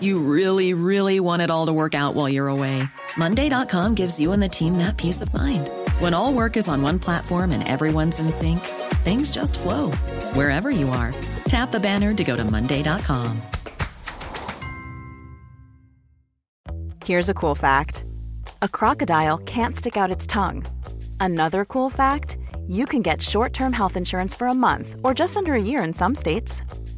You really, really want it all to work out while you're away. Monday.com gives you and the team that peace of mind. When all work is on one platform and everyone's in sync, things just flow wherever you are. Tap the banner to go to Monday.com. Here's a cool fact a crocodile can't stick out its tongue. Another cool fact you can get short term health insurance for a month or just under a year in some states.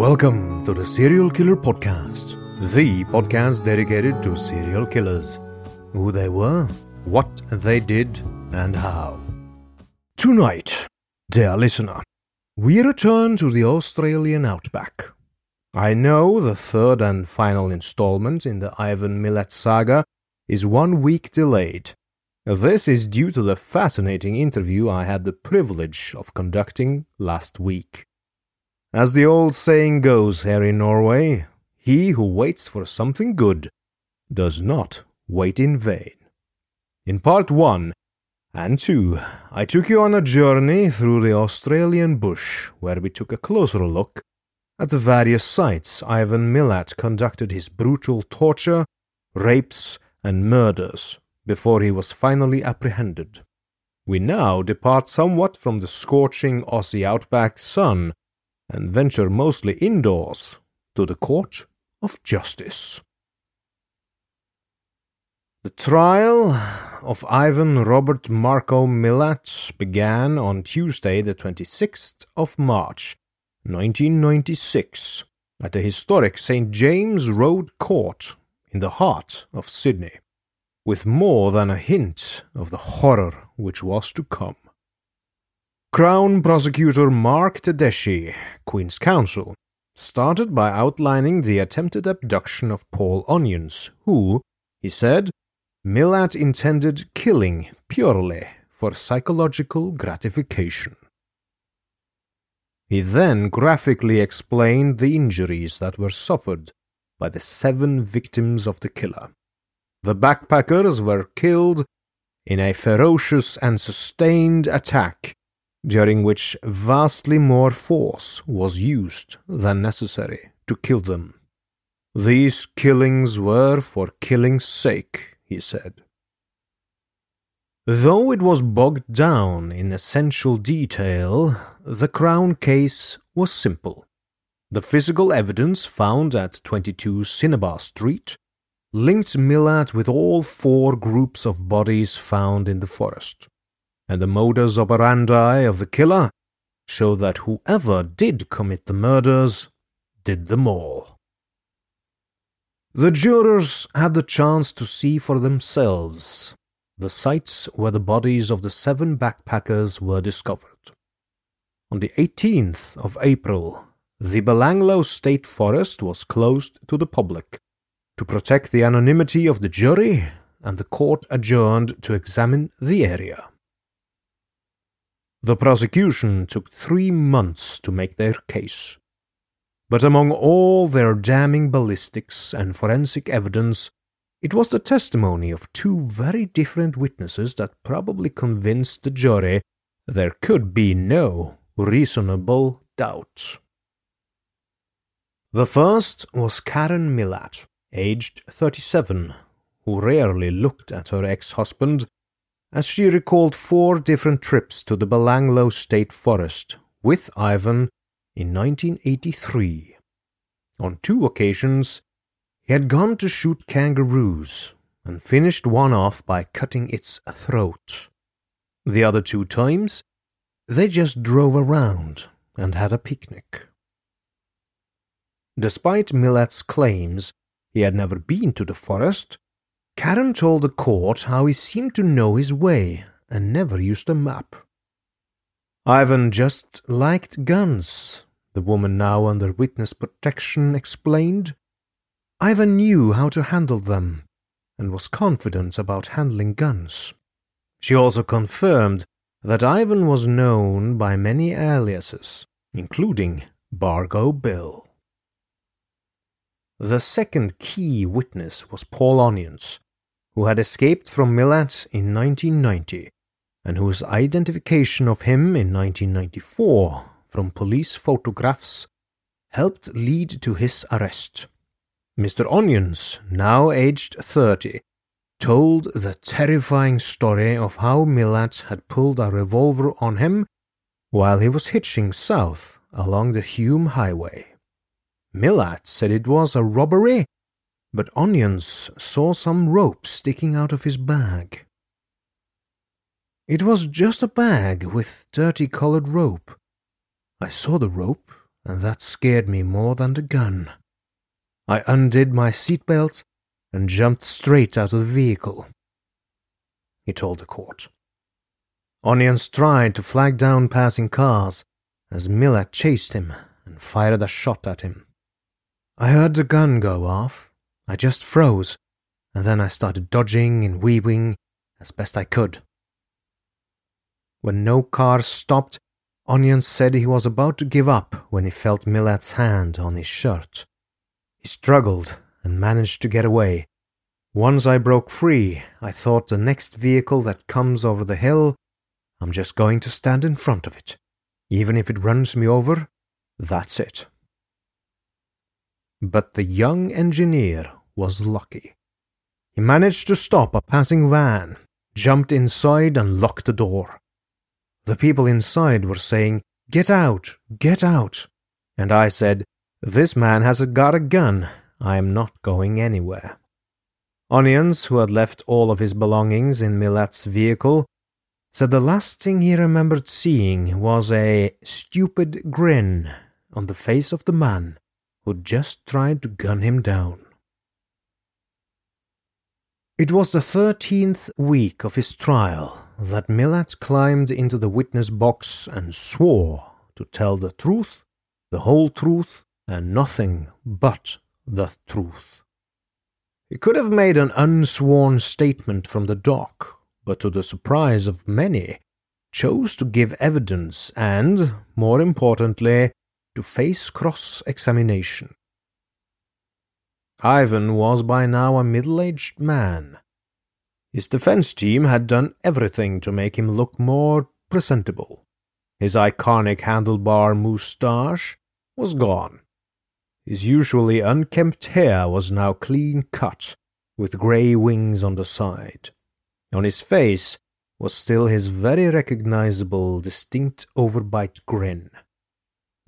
Welcome to the Serial Killer Podcast, the podcast dedicated to serial killers, who they were, what they did, and how. Tonight, dear listener, we return to the Australian outback. I know the third and final installment in the Ivan Milat saga is one week delayed. This is due to the fascinating interview I had the privilege of conducting last week. As the old saying goes here in Norway, he who waits for something good does not wait in vain. In part one and two, I took you on a journey through the Australian bush where we took a closer look at the various sites Ivan Milat conducted his brutal torture, rapes, and murders before he was finally apprehended. We now depart somewhat from the scorching Aussie outback sun and venture mostly indoors to the court of justice. The trial of Ivan Robert Marco Milat began on Tuesday, the 26th of March, 1996, at the historic St. James Road Court in the heart of Sydney, with more than a hint of the horror which was to come. Crown Prosecutor Mark Tedeschi, Queen's Counsel, started by outlining the attempted abduction of Paul Onions, who, he said, Milat intended killing purely for psychological gratification. He then graphically explained the injuries that were suffered by the seven victims of the killer. The backpackers were killed in a ferocious and sustained attack during which vastly more force was used than necessary to kill them. These killings were for killing's sake, he said. Though it was bogged down in essential detail, the Crown case was simple. The physical evidence found at 22 Cinnabar Street linked Milat with all four groups of bodies found in the forest and the modus operandi of the killer show that whoever did commit the murders did them all. The jurors had the chance to see for themselves the sites where the bodies of the seven backpackers were discovered. On the 18th of April, the Belanglo State Forest was closed to the public to protect the anonymity of the jury, and the court adjourned to examine the area. The prosecution took three months to make their case. But among all their damning ballistics and forensic evidence, it was the testimony of two very different witnesses that probably convinced the jury there could be no reasonable doubt. The first was Karen Milat, aged 37, who rarely looked at her ex husband, as she recalled four different trips to the Belanglo State Forest with Ivan in 1983. On two occasions, he had gone to shoot kangaroos and finished one off by cutting its throat. The other two times, they just drove around and had a picnic. Despite Milat's claims he had never been to the forest, Karen told the court how he seemed to know his way and never used a map. Ivan just liked guns, the woman now under witness protection explained. Ivan knew how to handle them and was confident about handling guns. She also confirmed that Ivan was known by many aliases, including Bargo Bill. The second key witness was Paul Onions, who had escaped from Milat in 1990 and whose identification of him in 1994 from police photographs helped lead to his arrest. Mr. Onions, now aged 30, told the terrifying story of how Milat had pulled a revolver on him while he was hitching south along the Hume Highway. Milat said it was a robbery, but Onions saw some rope sticking out of his bag. It was just a bag with dirty colored rope. I saw the rope, and that scared me more than the gun. I undid my seatbelt and jumped straight out of the vehicle. He told the court. Onions tried to flag down passing cars as Milat chased him and fired a shot at him. I heard the gun go off. I just froze, and then I started dodging and weaving as best I could. When no cars stopped, Onions said he was about to give up when he felt Milat's hand on his shirt. He struggled and managed to get away. Once I broke free, I thought the next vehicle that comes over the hill, I'm just going to stand in front of it. Even if it runs me over, that's it. But the young engineer was lucky. He managed to stop a passing van, jumped inside, and locked the door. The people inside were saying, Get out! Get out! And I said, This man has got a gun. I am not going anywhere. Onions, who had left all of his belongings in Milat's vehicle, said the last thing he remembered seeing was a stupid grin on the face of the man who just tried to gun him down. It was the thirteenth week of his trial that Milat climbed into the witness box and swore to tell the truth, the whole truth, and nothing but the truth. He could have made an unsworn statement from the dock, but to the surprise of many, chose to give evidence and, more importantly, to face cross examination. Ivan was by now a middle aged man. His defense team had done everything to make him look more presentable. His iconic handlebar moustache was gone. His usually unkempt hair was now clean cut, with grey wings on the side. On his face was still his very recognizable, distinct overbite grin.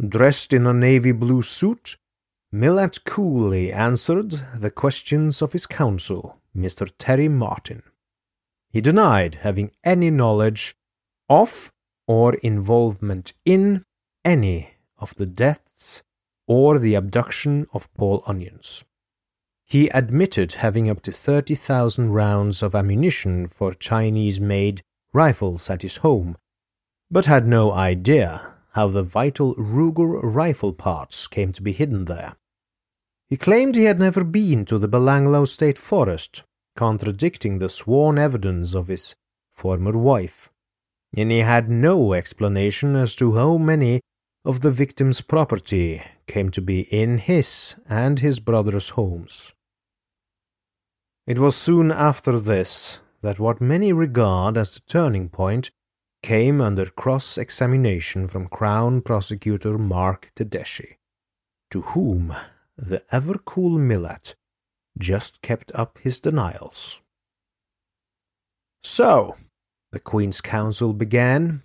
Dressed in a navy blue suit, Milat coolly answered the questions of his counsel, Mr. Terry Martin. He denied having any knowledge of or involvement in any of the deaths or the abduction of Paul Onions. He admitted having up to 30,000 rounds of ammunition for Chinese made rifles at his home, but had no idea how the vital Ruger rifle parts came to be hidden there. He claimed he had never been to the Belanglo State Forest, contradicting the sworn evidence of his former wife, and he had no explanation as to how many of the victim's property came to be in his and his brother's homes. It was soon after this that what many regard as the turning point came under cross examination from Crown Prosecutor Mark Tedeschi, to whom the ever cool Milat just kept up his denials. So, the Queen's Counsel began,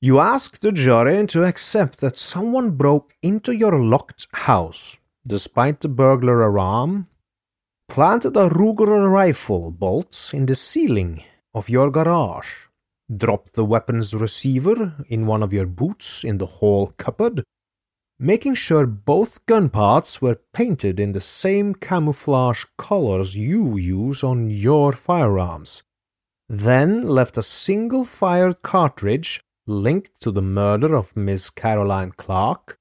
you ask the jury to accept that someone broke into your locked house, despite the burglar alarm, planted a Ruger rifle bolt in the ceiling of your garage, dropped the weapon's receiver in one of your boots in the hall cupboard, making sure both gun parts were painted in the same camouflage colors you use on your firearms, then left a single fired cartridge linked to the murder of Miss Caroline Clarke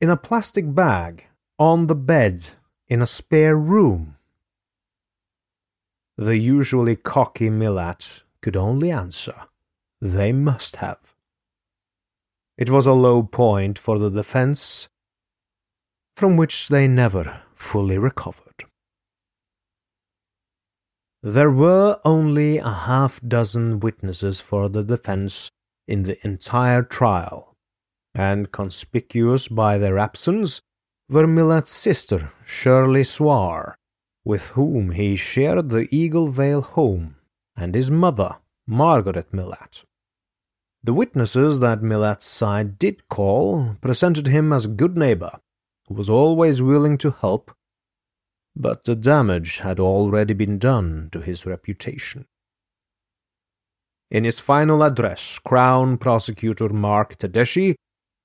in a plastic bag on the bed in a spare room. The usually cocky Milat could only answer, they must have. It was a low point for the defense, from which they never fully recovered. There were only a half dozen witnesses for the defense in the entire trial, and conspicuous by their absence were Milat's sister, Shirley Soire, with whom he shared the Eagle Vale home, and his mother, Margaret Milat. The witnesses that Milat's side did call presented him as a good neighbor, who was always willing to help, but the damage had already been done to his reputation. In his final address, Crown Prosecutor Mark Tedeschi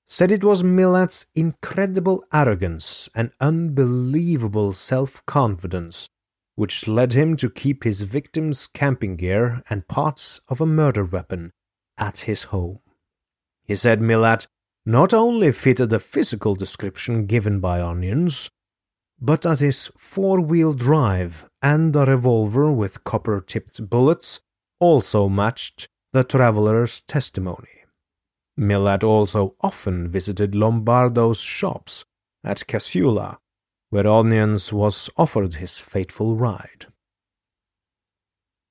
said it was Milat's incredible arrogance and unbelievable self confidence which led him to keep his victim's camping gear and parts of a murder weapon at his home. He said Milat not only fitted the physical description given by Onions, but that his four wheel drive and a revolver with copper tipped bullets also matched the traveller's testimony. Milat also often visited Lombardo's shops at Casula, where Onions was offered his fateful ride.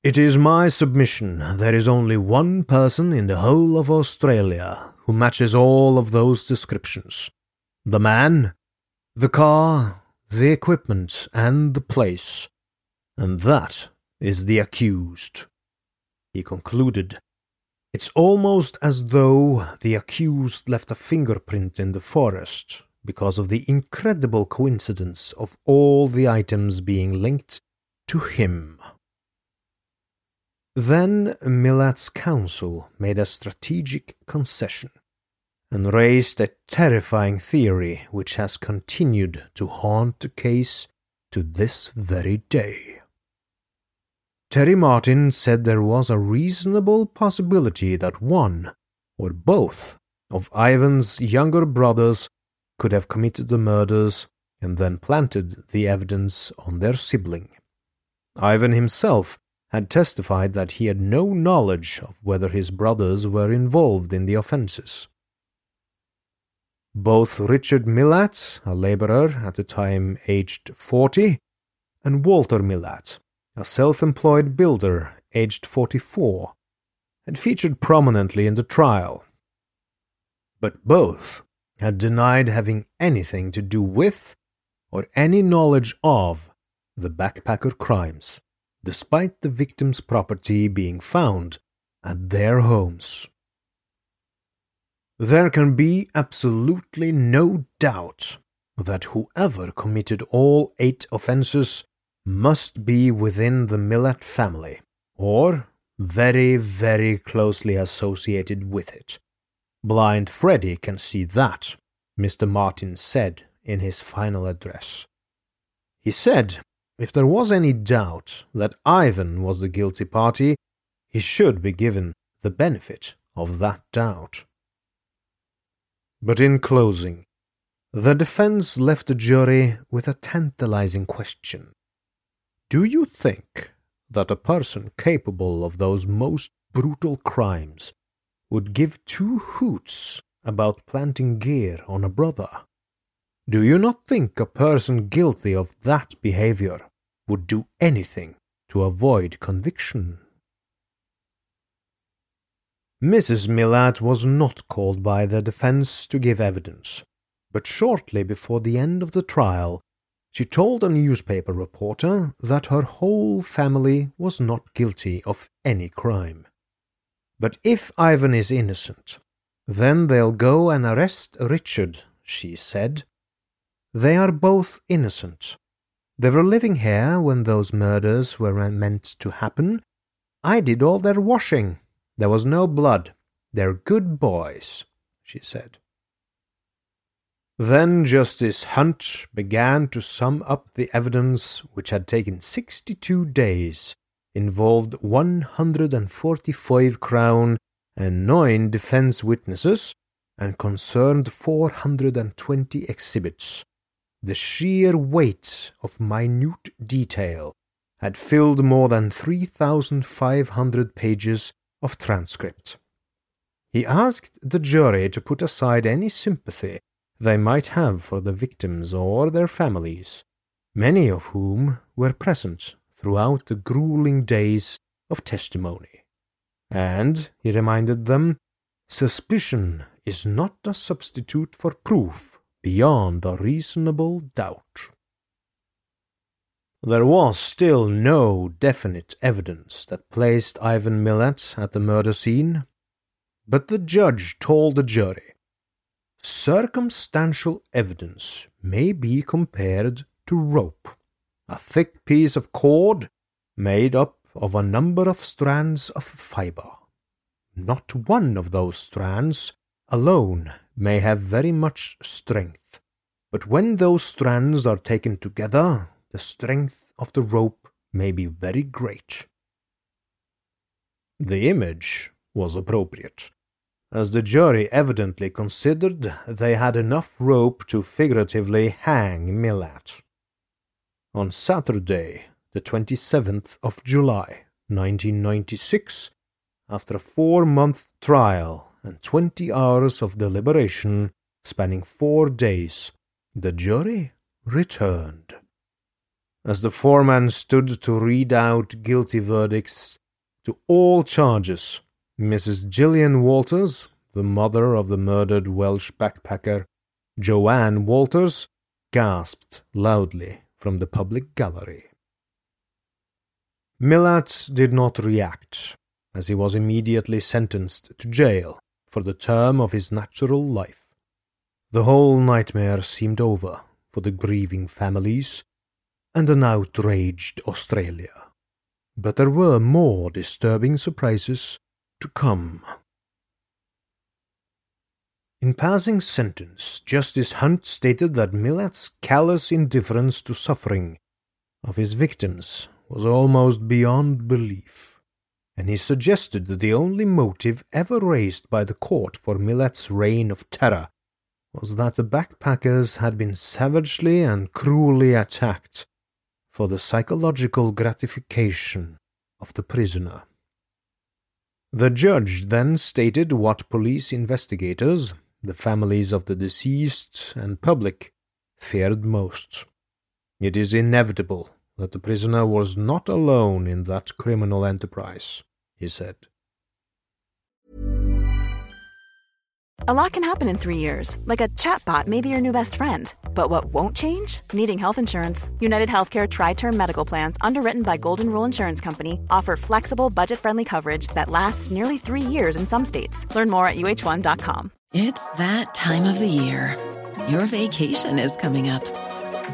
It is my submission there is only one person in the whole of Australia who matches all of those descriptions. The man, the car, the equipment, and the place. And that is the accused he concluded. It's almost as though the accused left a fingerprint in the forest because of the incredible coincidence of all the items being linked to him. Then Milat's counsel made a strategic concession and raised a terrifying theory which has continued to haunt the case to this very day. Terry Martin said there was a reasonable possibility that one, or both, of Ivan's younger brothers could have committed the murders and then planted the evidence on their sibling. Ivan himself had testified that he had no knowledge of whether his brothers were involved in the offences. Both Richard Milat, a labourer at the time aged forty, and Walter Milat, a self employed builder aged 44, had featured prominently in the trial. But both had denied having anything to do with or any knowledge of the backpacker crimes, despite the victim's property being found at their homes. There can be absolutely no doubt that whoever committed all eight offences must be within the Milat family, or very, very closely associated with it. Blind Freddy can see that, Mr. Martin said in his final address. He said if there was any doubt that Ivan was the guilty party, he should be given the benefit of that doubt. But in closing, the defense left the jury with a tantalizing question. Do you think that a person capable of those most brutal crimes would give two hoots about planting gear on a brother. Do you not think a person guilty of that behavior would do anything to avoid conviction? Mrs. Milat was not called by the defense to give evidence, but shortly before the end of the trial, she told a newspaper reporter that her whole family was not guilty of any crime. But if Ivan is innocent, then they'll go and arrest Richard, she said. They are both innocent. They were living here when those murders were meant to happen. I did all their washing. There was no blood. They're good boys, she said. Then Justice Hunt began to sum up the evidence which had taken sixty two days, involved one hundred and forty five crown and nine defense witnesses, and concerned four hundred and twenty exhibits. The sheer weight of minute detail had filled more than three thousand five hundred pages of transcript. He asked the jury to put aside any sympathy they might have for the victims or their families, many of whom were present throughout the grueling days of testimony. And, he reminded them, suspicion is not a substitute for proof beyond a reasonable doubt. There was still no definite evidence that placed Ivan Milat at the murder scene, but the judge told the jury circumstantial evidence may be compared to rope, a thick piece of cord made up of a number of strands of fibre. Not one of those strands alone may have very much strength, but when those strands are taken together, the strength of the rope may be very great. The image was appropriate, as the jury evidently considered they had enough rope to figuratively hang Milat. On Saturday, the 27th of July, 1996, after a four month trial and twenty hours of deliberation spanning four days, the jury returned. As the foreman stood to read out guilty verdicts to all charges, Mrs. Gillian Walters, the mother of the murdered Welsh backpacker Joanne Walters, gasped loudly from the public gallery. Milat did not react, as he was immediately sentenced to jail for the term of his natural life. The whole nightmare seemed over for the grieving families and an outraged Australia. But there were more disturbing surprises to come. In passing sentence, Justice Hunt stated that Milat's callous indifference to suffering of his victims was almost beyond belief, and he suggested that the only motive ever raised by the court for Milat's reign of terror was that the backpackers had been savagely and cruelly attacked for the psychological gratification of the prisoner. The judge then stated what police investigators, the families of the deceased, and public feared most. It is inevitable that the prisoner was not alone in that criminal enterprise, he said. A lot can happen in three years, like a chatbot may be your new best friend. But what won't change? Needing health insurance. United Healthcare Tri Term Medical Plans, underwritten by Golden Rule Insurance Company, offer flexible, budget friendly coverage that lasts nearly three years in some states. Learn more at uh1.com. It's that time of the year. Your vacation is coming up.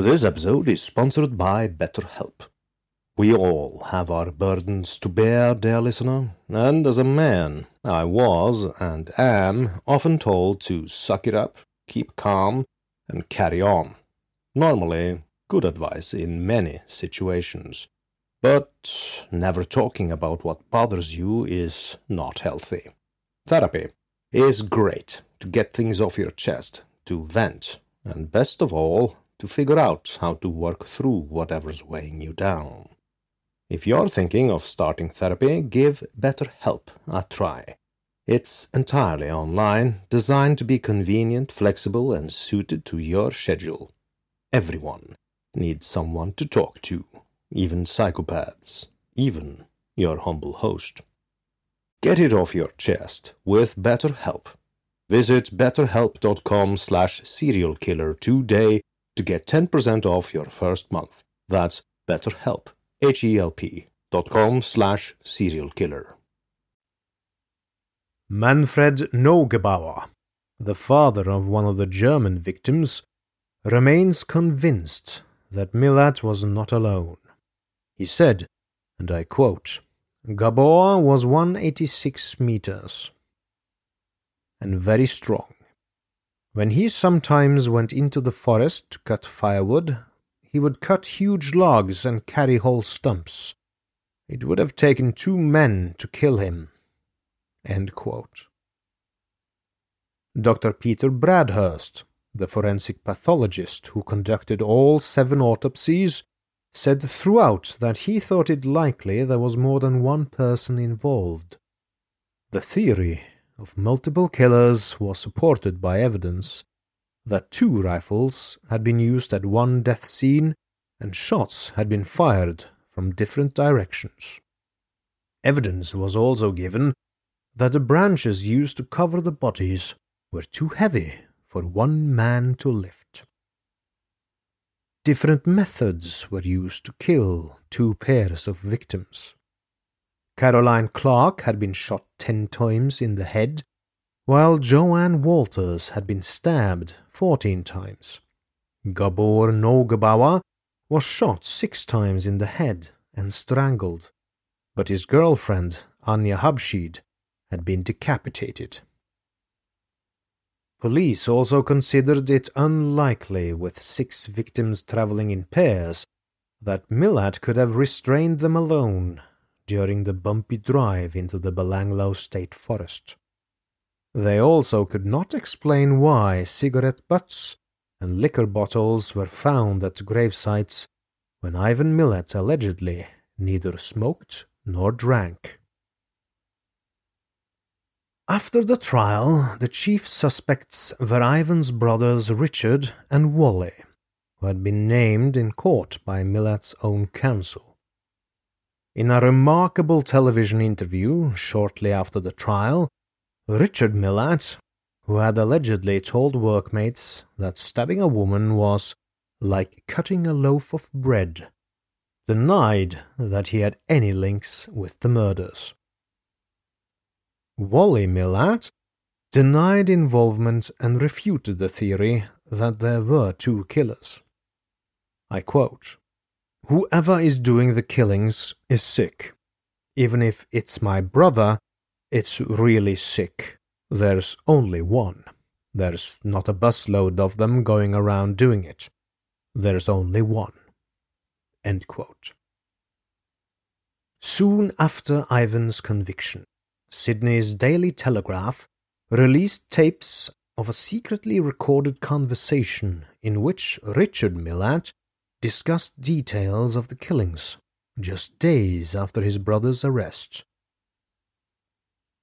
This episode is sponsored by BetterHelp. We all have our burdens to bear, dear listener, and as a man, I was and am often told to suck it up, keep calm, and carry on. Normally, good advice in many situations. But never talking about what bothers you is not healthy. Therapy is great to get things off your chest, to vent, and best of all, to figure out how to work through whatever's weighing you down. If you're thinking of starting therapy, give BetterHelp a try. It's entirely online, designed to be convenient, flexible, and suited to your schedule. Everyone needs someone to talk to, even psychopaths, even your humble host. Get it off your chest with BetterHelp. Visit betterhelp.com slash serialkiller today to get 10% off your first month. That's BetterHelp, H-E-L-P dot com slash serial killer. Manfred Neugebauer, the father of one of the German victims, remains convinced that Milat was not alone. He said, and I quote, Gabor was 186 meters and very strong. When he sometimes went into the forest to cut firewood, he would cut huge logs and carry whole stumps. It would have taken two men to kill him. Dr. Peter Bradhurst, the forensic pathologist who conducted all seven autopsies, said throughout that he thought it likely there was more than one person involved. The theory of multiple killers was supported by evidence that two rifles had been used at one death scene and shots had been fired from different directions. Evidence was also given that the branches used to cover the bodies were too heavy for one man to lift. Different methods were used to kill two pairs of victims. Caroline Clarke had been shot ten times in the head, while Joanne Walters had been stabbed fourteen times. Gabor Neugebauer was shot six times in the head and strangled, but his girlfriend, Anya Habschied, had been decapitated. Police also considered it unlikely, with six victims traveling in pairs, that Milat could have restrained them alone during the bumpy drive into the Belanglo State Forest. They also could not explain why cigarette butts and liquor bottles were found at grave sites when Ivan Milat allegedly neither smoked nor drank. After the trial, the chief suspects were Ivan's brothers Richard and Wally, who had been named in court by Milat's own counsel. In a remarkable television interview shortly after the trial, Richard Milat, who had allegedly told workmates that stabbing a woman was like cutting a loaf of bread, denied that he had any links with the murders. Wally Milat denied involvement and refuted the theory that there were two killers. I quote, Whoever is doing the killings is sick. Even if it's my brother, it's really sick. There's only one. There's not a busload of them going around doing it. There's only one. Soon after Ivan's conviction, Sydney's Daily Telegraph released tapes of a secretly recorded conversation in which Richard Milat discussed details of the killings just days after his brother's arrest.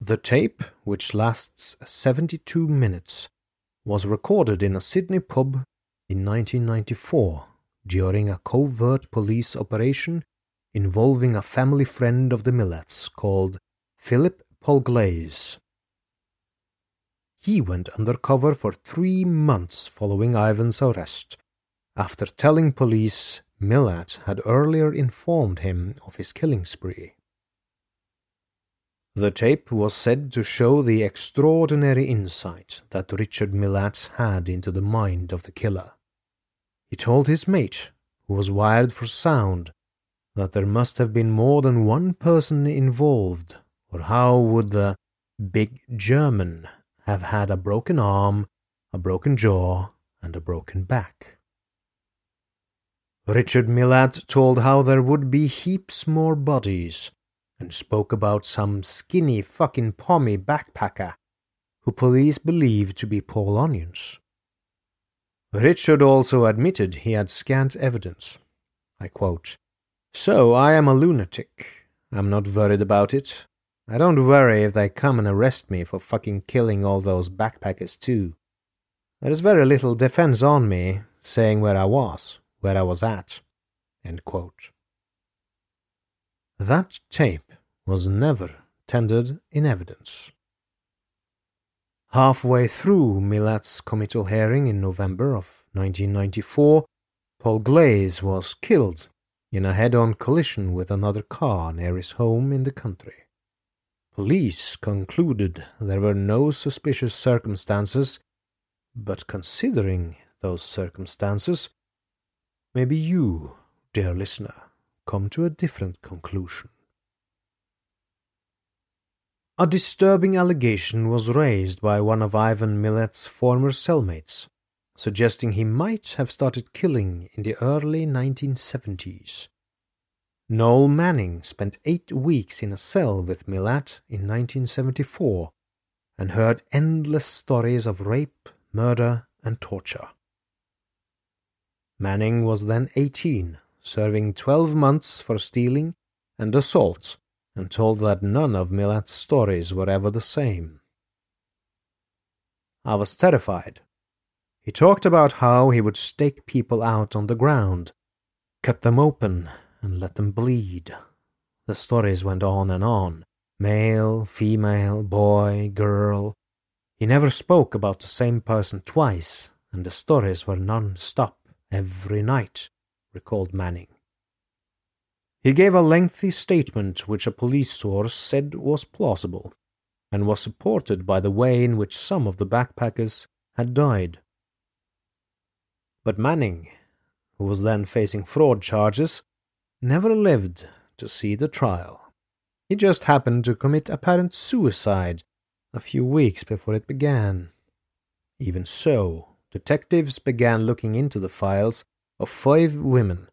The tape, which lasts 72 minutes, was recorded in a Sydney pub in 1994 during a covert police operation involving a family friend of the Milats called Philip Polglase. He went undercover for three months following Ivan's arrest after telling police Milat had earlier informed him of his killing spree. The tape was said to show the extraordinary insight that Richard Milat had into the mind of the killer. He told his mate, who was wired for sound, that there must have been more than one person involved, or how would the big German have had a broken arm, a broken jaw, and a broken back. Richard Milat told how there would be heaps more bodies, and spoke about some skinny fucking pommy backpacker who police believed to be Paul Onions. Richard also admitted he had scant evidence. I quote, So I am a lunatic. I'm not worried about it. I don't worry if they come and arrest me for fucking killing all those backpackers too. There is very little defense on me saying where I was, where I was at. That tape was never tendered in evidence. Halfway through Milat's committal hearing in November of 1994, Polglase was killed in a head on collision with another car near his home in the country. Police concluded there were no suspicious circumstances, but considering those circumstances, maybe you, dear listener, come to a different conclusion. A disturbing allegation was raised by one of Ivan Milat's former cellmates, suggesting he might have started killing in the early 1970s. Noel Manning spent eight weeks in a cell with Milat in 1974 and heard endless stories of rape, murder, and torture. Manning was then 18, serving 12 months for stealing and assault and told that none of Milat's stories were ever the same. I was terrified. He talked about how he would stake people out on the ground, cut them open, and let them bleed. The stories went on and on male, female, boy, girl. He never spoke about the same person twice, and the stories were non stop every night, recalled Manning. He gave a lengthy statement which a police source said was plausible, and was supported by the way in which some of the backpackers had died. But Manning, who was then facing fraud charges, never lived to see the trial. He just happened to commit apparent suicide a few weeks before it began. Even so, detectives began looking into the files of five women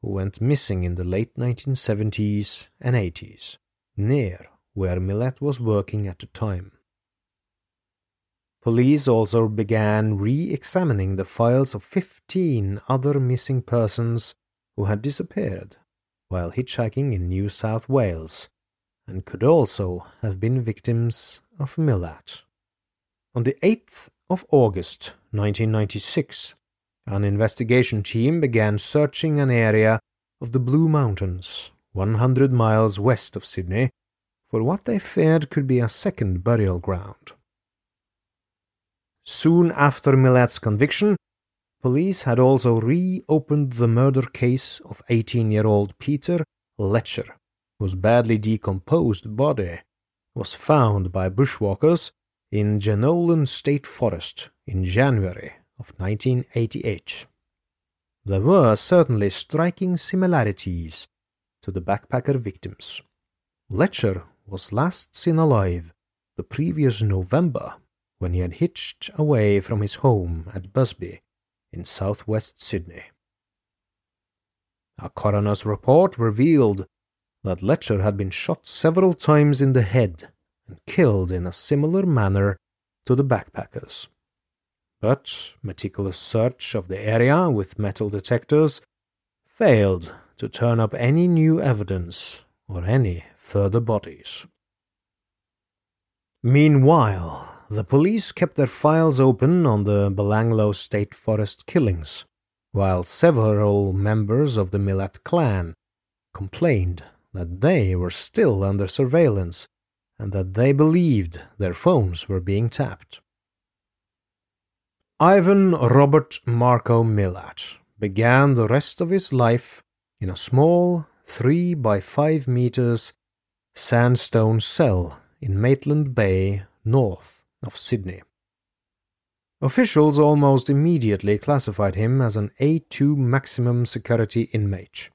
who went missing in the late 1970s and 80s, near where Milat was working at the time. Police also began re examining the files of 15 other missing persons who had disappeared while hitchhiking in New South Wales and could also have been victims of Milat. On the 8th of August 1996, an investigation team began searching an area of the Blue Mountains, 100 miles west of Sydney, for what they feared could be a second burial ground. Soon after Milat's conviction, police had also reopened the murder case of 18 year old Peter Letcher, whose badly decomposed body was found by bushwalkers in Jenolan State Forest in January of 1988. There were certainly striking similarities to the backpacker victims. Letcher was last seen alive the previous November when he had hitched away from his home at Busby in southwest Sydney. A coroner's report revealed that Letcher had been shot several times in the head and killed in a similar manner to the backpackers but meticulous search of the area with metal detectors failed to turn up any new evidence or any further bodies. Meanwhile, the police kept their files open on the Belanglo State Forest killings, while several members of the Milat clan complained that they were still under surveillance and that they believed their phones were being tapped. Ivan Robert Marco Milat began the rest of his life in a small three by five meters sandstone cell in Maitland Bay, north of Sydney. Officials almost immediately classified him as an A2 maximum security inmate,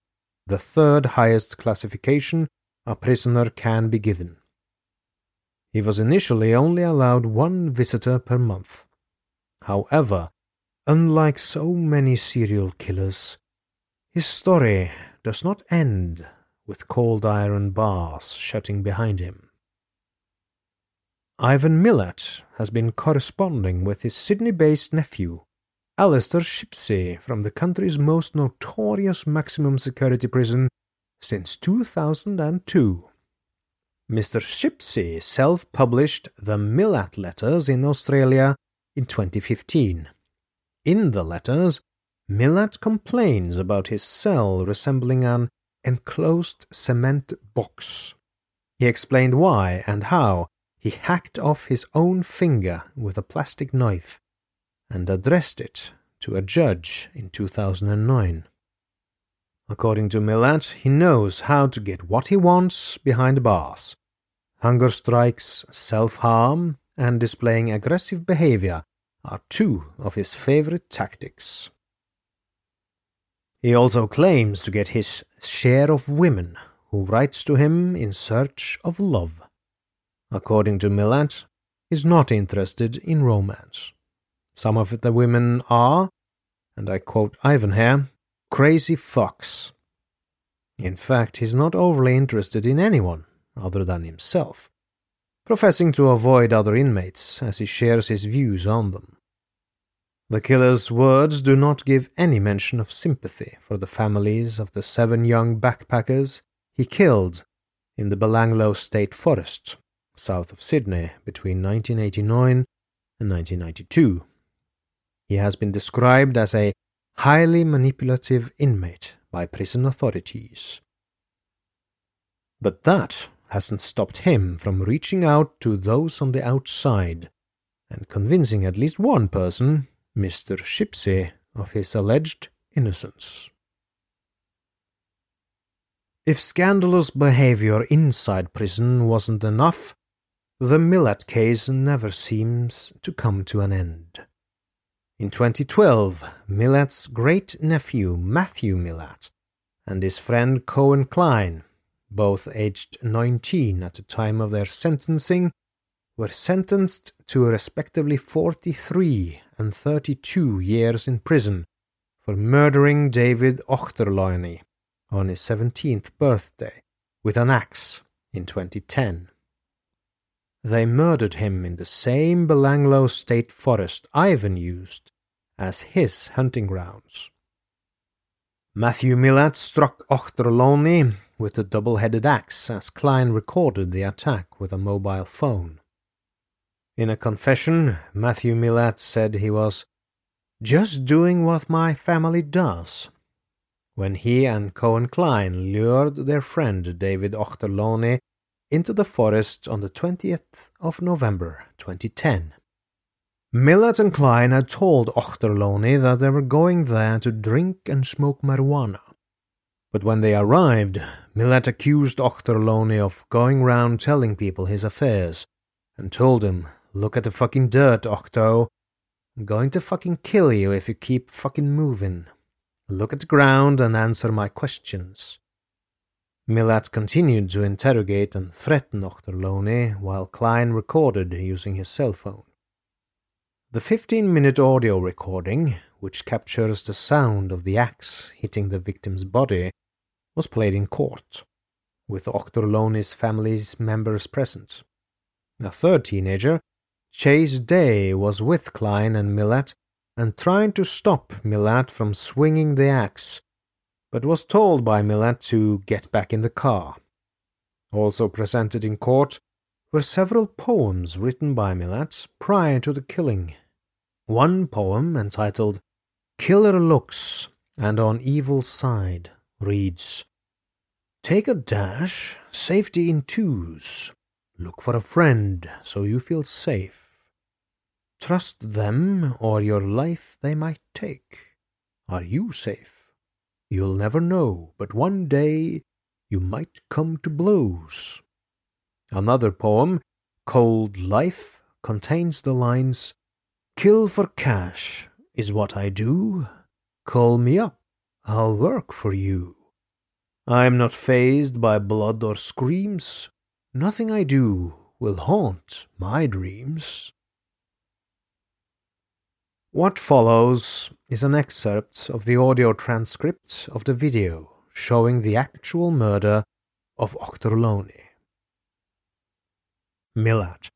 the third highest classification a prisoner can be given. He was initially only allowed one visitor per month However, Unlike so many serial killers, his story does not end with cold iron bars shutting behind him. Ivan Milat has been corresponding with his Sydney based nephew, Alastair Shipsey, from the country's most notorious maximum security prison since 2002. Mr. Shipsey self published the Milat Letters in Australia in 2015. In the letters, Milat complains about his cell resembling an enclosed cement box. He explained why and how he hacked off his own finger with a plastic knife and addressed it to a judge in 2009. According to Milat, he knows how to get what he wants behind bars. Hunger strikes, self harm, and displaying aggressive behavior are two of his favorite tactics. He also claims to get his share of women who writes to him in search of love. According to Milat, is not interested in romance. Some of the women are, and I quote Ivan here, crazy fox. In fact, he's not overly interested in anyone other than himself, professing to avoid other inmates as he shares his views on them. The killer's words do not give any mention of sympathy for the families of the seven young backpackers he killed in the Belanglo State Forest, south of Sydney, between 1989 and 1992. He has been described as a highly manipulative inmate by prison authorities. But that hasn't stopped him from reaching out to those on the outside and convincing at least one person Mr. Shipsey of his alleged innocence. If scandalous behavior inside prison wasn't enough, the Milat case never seems to come to an end. In 2012, Milat's great nephew Matthew Milat and his friend Cohen Klein, both aged 19 at the time of their sentencing, were sentenced to respectively 43 and 32 years in prison for murdering David Ochterlony on his 17th birthday with an axe in 2010. They murdered him in the same Belanglo State Forest Ivan used as his hunting grounds. Matthew Milat struck Ochterlony with the double headed axe as Klein recorded the attack with a mobile phone. In a confession, Matthew Milat said he was just doing what my family does. When he and Cohen Klein lured their friend David Ochterlony into the forest on the 20th of November 2010. Milat and Klein had told Ochterlony that they were going there to drink and smoke marijuana. But when they arrived, Milat accused Ochterlony of going round telling people his affairs and told him Look at the fucking dirt, Octo. I'm going to fucking kill you if you keep fucking moving. Look at the ground and answer my questions. Milat continued to interrogate and threaten Ochterlony while Klein recorded using his cell phone. The 15 minute audio recording, which captures the sound of the axe hitting the victim's body, was played in court, with Ochterlony's family's members present. A third teenager Chase Day was with Klein and Milat and trying to stop Milat from swinging the axe, but was told by Milat to get back in the car. Also presented in court were several poems written by Milat prior to the killing. One poem entitled Killer Looks and On Evil Side reads Take a dash, safety in twos. Look for a friend so you feel safe. Trust them, or your life they might take. Are you safe? You'll never know, but one day you might come to blows. Another poem, Cold Life, contains the lines Kill for cash is what I do. Call me up, I'll work for you. I'm not fazed by blood or screams. Nothing I do will haunt my dreams. What follows is an excerpt of the audio transcript of the video showing the actual murder of Ochterlony. Milat,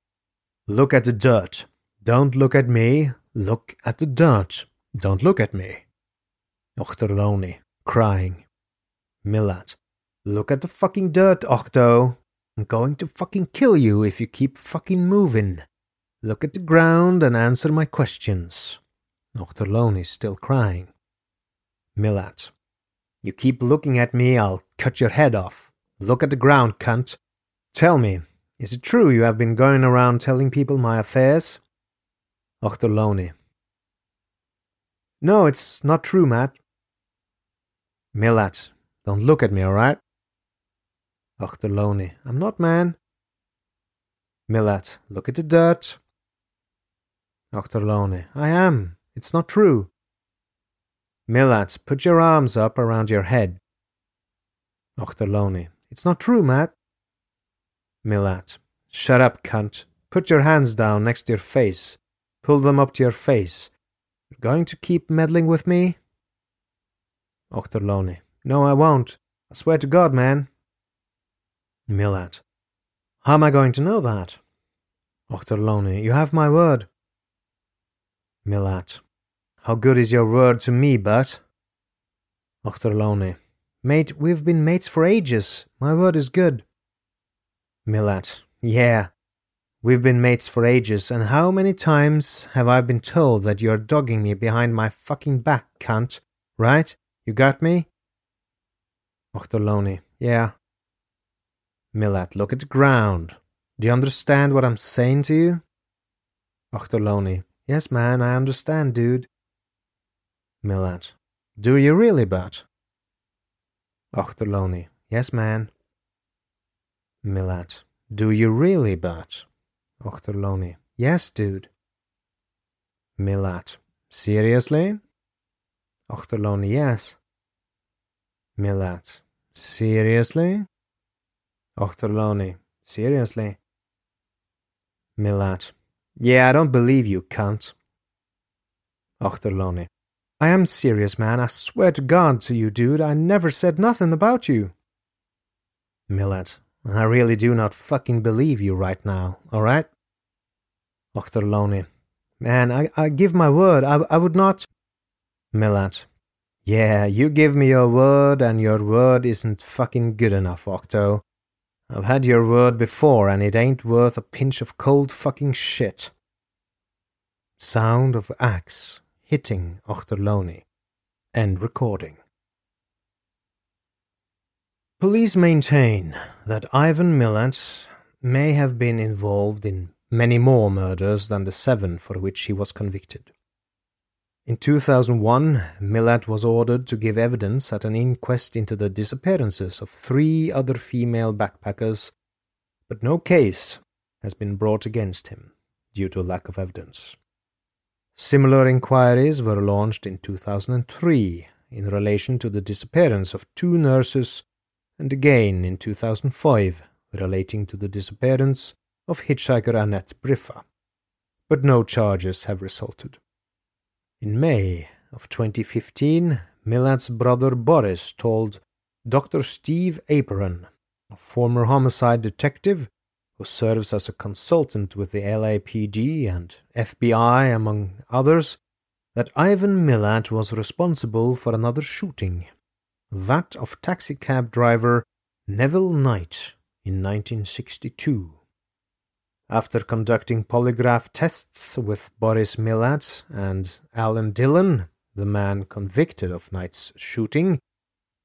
look at the dirt. Don't look at me. Look at the dirt. Don't look at me. Ochterlony, crying. Milat, look at the fucking dirt, Octo. I'm going to fucking kill you if you keep fucking moving. Look at the ground and answer my questions. Ochterlony still crying. Milat, you keep looking at me, I'll cut your head off. Look at the ground, cunt. Tell me, is it true you have been going around telling people my affairs? Ochterlony. No, it's not true, Matt. Milat, don't look at me, all right? Ochterlony. I'm not, man. Milat, look at the dirt. Ochterlony. I am. It's not true. Milat, put your arms up around your head. Ochterlony. It's not true, Matt. Milat. Shut up, cunt. Put your hands down next to your face. Pull them up to your face. You're going to keep meddling with me? Ochterlony. No, I won't. I swear to God, man. Milat. How am I going to know that? Ochterlony. You have my word. Milat. How good is your word to me, Bert? Ochterlony. Mate, we've been mates for ages. My word is good. Milat. Yeah. We've been mates for ages, and how many times have I been told that you're dogging me behind my fucking back, cunt? Right? You got me? Ochterlony. Yeah. Milat. Look at the ground. Do you understand what I'm saying to you? Ochterlony. Yes, man, I understand, dude. Milat. Do you really, but? Ochterlony. Yes, man. Milat. Do you really, but? Ochterlony. Yes, dude. Milat. Seriously? Ochterlony. Yes. Milat. Seriously? Ochterlony. Seriously? Milat. Yeah, I don't believe you, cunt. Ochterlony. I am serious, man. I swear to God to you, dude, I never said nothing about you. Milat. I really do not fucking believe you right now, alright? Ochterlony. Man, I, I give my word, I, I would not. Milat. Yeah, you give me your word, and your word isn't fucking good enough, Octo. I've had your word before, and it ain't worth a pinch of cold fucking shit. Sound of axe hitting Ochterlony. End recording. Police maintain that Ivan Milat may have been involved in many more murders than the seven for which he was convicted. In 2001, Milat was ordered to give evidence at an inquest into the disappearances of three other female backpackers, but no case has been brought against him due to lack of evidence. Similar inquiries were launched in 2003 in relation to the disappearance of two nurses and again in 2005 relating to the disappearance of hitchhiker Annette Briffa, but no charges have resulted. In May of 2015, Milat's brother Boris told Dr. Steve Aperen, a former homicide detective who serves as a consultant with the LAPD and FBI, among others, that Ivan Milat was responsible for another shooting, that of taxicab driver Neville Knight in 1962. After conducting polygraph tests with Boris Milat and Alan Dillon, the man convicted of Knight's shooting,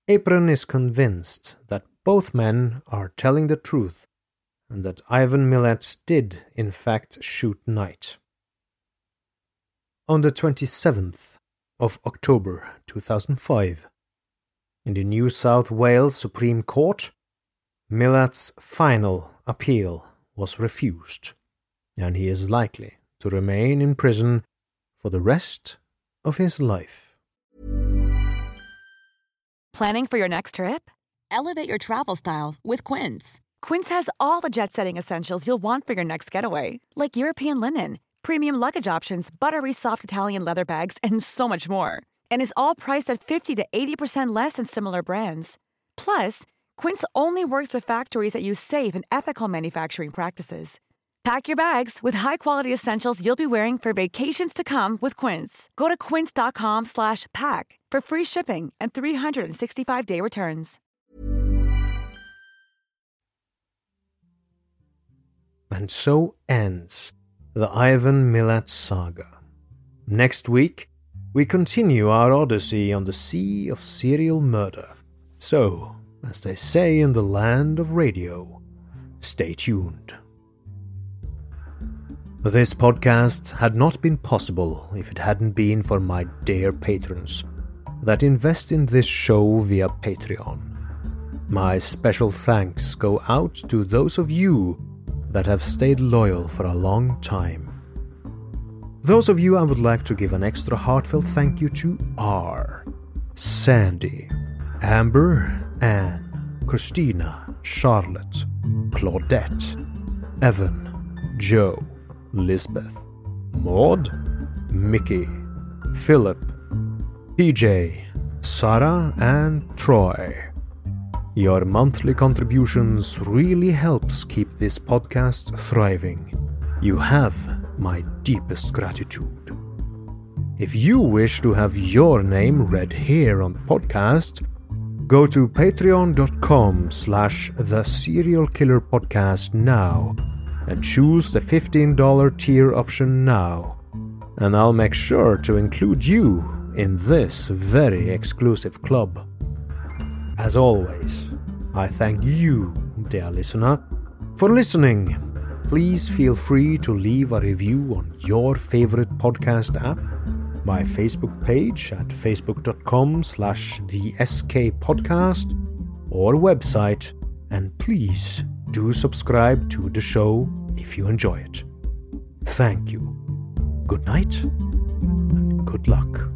Aperen is convinced that both men are telling the truth and that Ivan Milat did, in fact, shoot Knight. On the 27th of October 2005, in the New South Wales Supreme Court, Milat's final appeal was refused, and he is likely to remain in prison for the rest of his life. Planning for your next trip? Elevate your travel style with Quince. Quince has all the jet setting essentials you'll want for your next getaway, like European linen premium luggage options, buttery soft Italian leather bags, and so much more. And is all priced at 50 to 80% less than similar brands. Plus, Quince only works with factories that use safe and ethical manufacturing practices. Pack your bags with high-quality essentials you'll be wearing for vacations to come with Quince. Go to quince.com/pack for free shipping and 365-day returns. And so ends the Ivan Milat saga. Next week, we continue our odyssey on the sea of serial murder. So, as they say in the land of radio, stay tuned. This podcast had not been possible if it hadn't been for my dear patrons that invest in this show via Patreon. My special thanks go out to those of you that have stayed loyal for a long time. Those of you I would like to give an extra heartfelt thank you to are Sandy, Amber, Anne, Christina, Charlotte, Claudette, Evan, Joe, Lisbeth, Maud, Mickey, Philip, PJ, Sarah, and Troy. Your monthly contributions really helps keep this podcast thriving. You have my deepest gratitude. If you wish to have your name read here on the podcast, go to patreon.com slash the serial killer podcast now and choose the $15 tier option now. And I'll make sure to include you in this very exclusive club. As always, I thank you, dear listener, for listening. Please feel free to leave a review on your favorite podcast app, my Facebook page at facebook.com slash the SK podcast, or website, and please do subscribe to the show if you enjoy it. Thank you. Good night and good luck.